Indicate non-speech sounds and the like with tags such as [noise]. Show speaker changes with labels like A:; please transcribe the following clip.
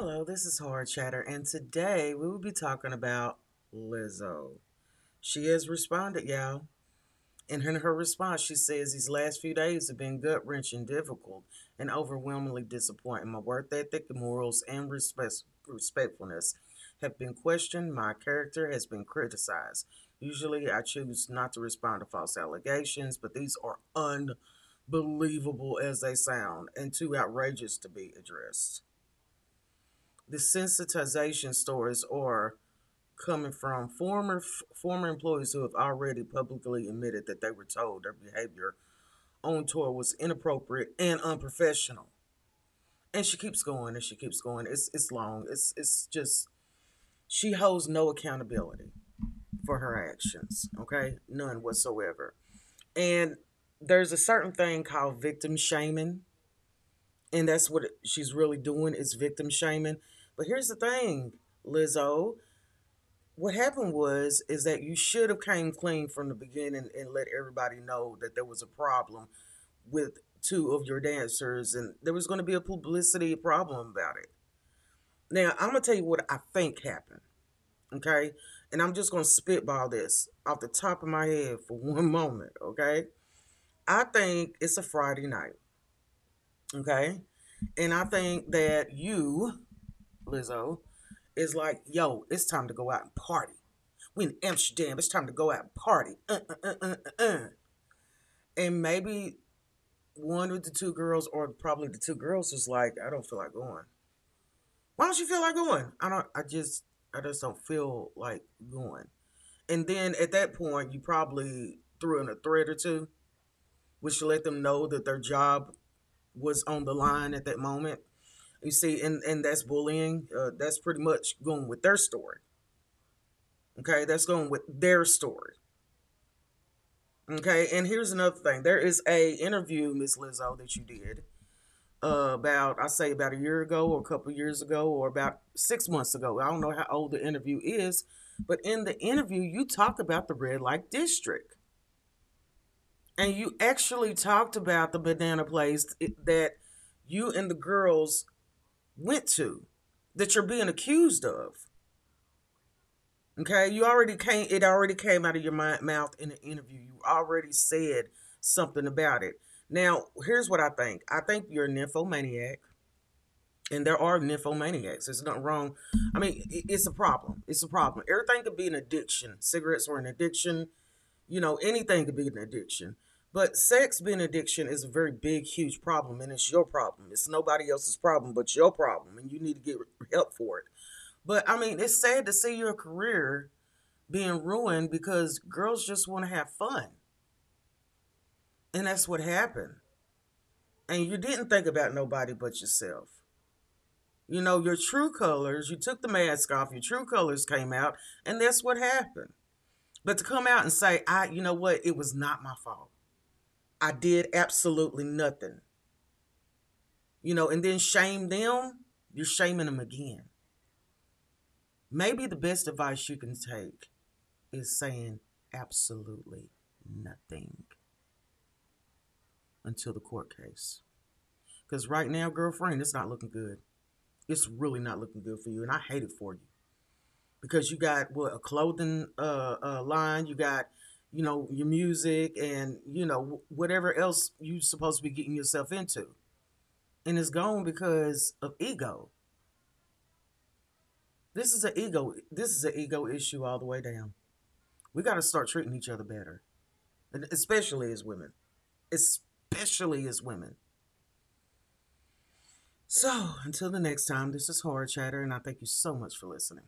A: Hello, this is Horror Chatter, and today we will be talking about Lizzo. She has responded, y'all. And in her response, she says these last few days have been gut wrenching, difficult, and overwhelmingly disappointing. My work ethic, morals, and respect, respectfulness have been questioned. My character has been criticized. Usually, I choose not to respond to false allegations, but these are unbelievable as they sound and too outrageous to be addressed. The sensitization stories are coming from former former employees who have already publicly admitted that they were told their behavior on tour was inappropriate and unprofessional. And she keeps going and she keeps going. It's it's long. It's it's just she holds no accountability for her actions. Okay? None whatsoever. And there's a certain thing called victim shaming. And that's what she's really doing is victim shaming. But here's the thing, Lizzo what happened was is that you should have came clean from the beginning and let everybody know that there was a problem with two of your dancers and there was going to be a publicity problem about it. Now, I'm going to tell you what I think happened. Okay? And I'm just going to spitball this off the top of my head for [laughs] one moment, okay? I think it's a Friday night. Okay? And I think that you, Lizzo, is like, yo, it's time to go out and party. We in Amsterdam. It's time to go out and party. Uh, uh, uh, uh, uh. And maybe one of the two girls, or probably the two girls, was like, I don't feel like going. Why don't you feel like going? I don't. I just, I just don't feel like going. And then at that point, you probably threw in a threat or two, which let them know that their job was on the line at that moment. You see, and and that's bullying. Uh, that's pretty much going with their story. Okay, that's going with their story. Okay, and here's another thing. There is a interview, Miss Lizzo, that you did uh, about I say about a year ago or a couple years ago or about six months ago. I don't know how old the interview is, but in the interview you talk about the red light district. And you actually talked about the banana place that you and the girls went to that you're being accused of. Okay, you already came. It already came out of your mouth in an interview. You already said something about it. Now, here's what I think. I think you're a nymphomaniac, and there are nymphomaniacs. There's nothing wrong. I mean, it's a problem. It's a problem. Everything could be an addiction. Cigarettes are an addiction. You know, anything could be an addiction. But sex being addiction is a very big, huge problem, and it's your problem. It's nobody else's problem but your problem, and you need to get help for it. But I mean, it's sad to see your career being ruined because girls just want to have fun. And that's what happened. And you didn't think about nobody but yourself. You know, your true colors, you took the mask off, your true colors came out, and that's what happened. But to come out and say, I, you know what, it was not my fault. I did absolutely nothing. You know, and then shame them, you're shaming them again. Maybe the best advice you can take is saying absolutely nothing until the court case. Because right now, girlfriend, it's not looking good. It's really not looking good for you, and I hate it for you. Because you got what a clothing uh, uh, line, you got you know, your music and, you know, whatever else you're supposed to be getting yourself into. And it's gone because of ego. This is an ego. This is an ego issue all the way down. We got to start treating each other better, and especially as women, especially as women. So until the next time, this is Horror Chatter, and I thank you so much for listening.